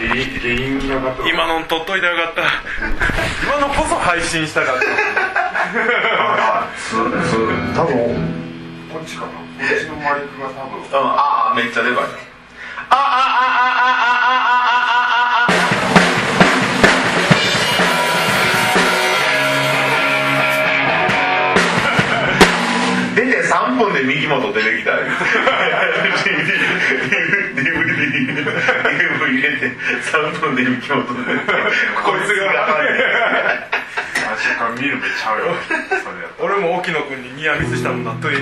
今の撮っといたらよかった。今のこそ配信したかった。多分こっちかな。こっちのマイクが多分。うん。ああめっちゃでかいな出て3分で右元出てきた DVD 入れて3分で右元出てきたこいつが確か見る目ちゃうよ。俺も沖野君にニアミスしたもんな24で。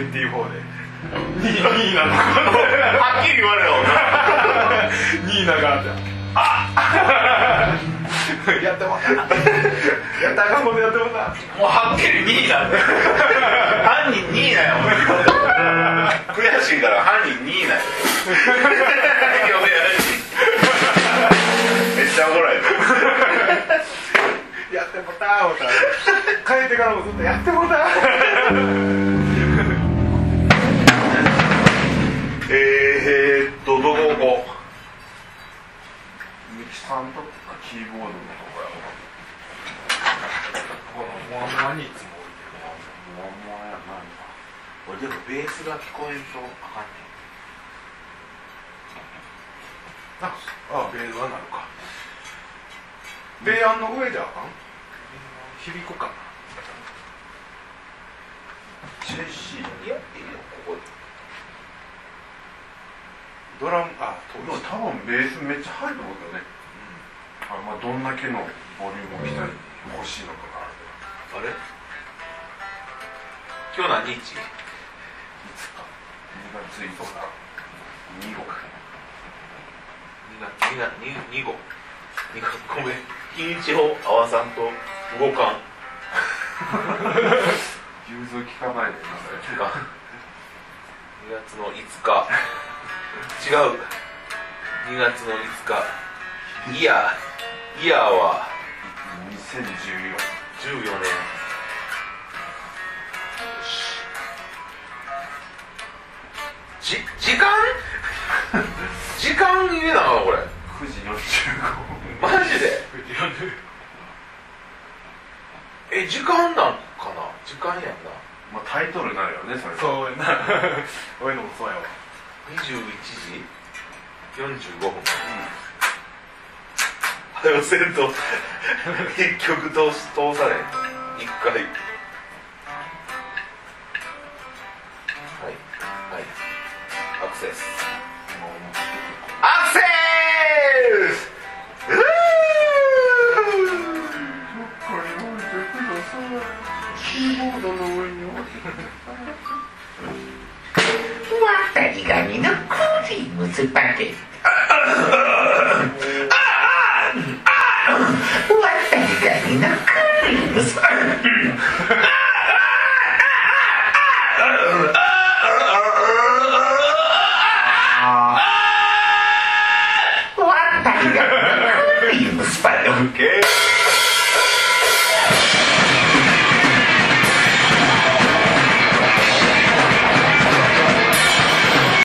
ニーニーナのはっきり言われよ。ニーナがっやってもうたやった。かんことやってもうたもうはっきり2位だ犯人2位だよやってもうた思った帰ってからもずっとやってもうたえーっとどここミキさん。とかキーボードのとこやこのモアモアにいつももうもうやな俺でもベースが聞こえん。とあかん。ねん。ああベースはなるかベーアンの上じゃあかん。響くか。なチェシー。んいやいいよここ。ドラムあ多分ベースめっちゃ入ると思うけどね、あまあどんだけのボリュームを期待欲しいのかな。あれ？今日何日？いつか。2月5日。2号2月2月2号。2月ごめん。日にちを合わさんと動かん。融通聞かないでくださいが2月の5日。違う。2月の5日。イヤー。イヤーは2014 14年。よし。じ時間？時間入れなのこれ。9時45分。マジで？え時間なんかな？時間やんな。まあタイトルになるよねそれ。はそうやな。俺のもそうやわ。21時？45分。はよせんと。一曲通し通されん一回。はい。はい。アクセスキーボードの上に置いて渡りガニのクリームスパゲッティ渡りガニのクリームスパゲッテ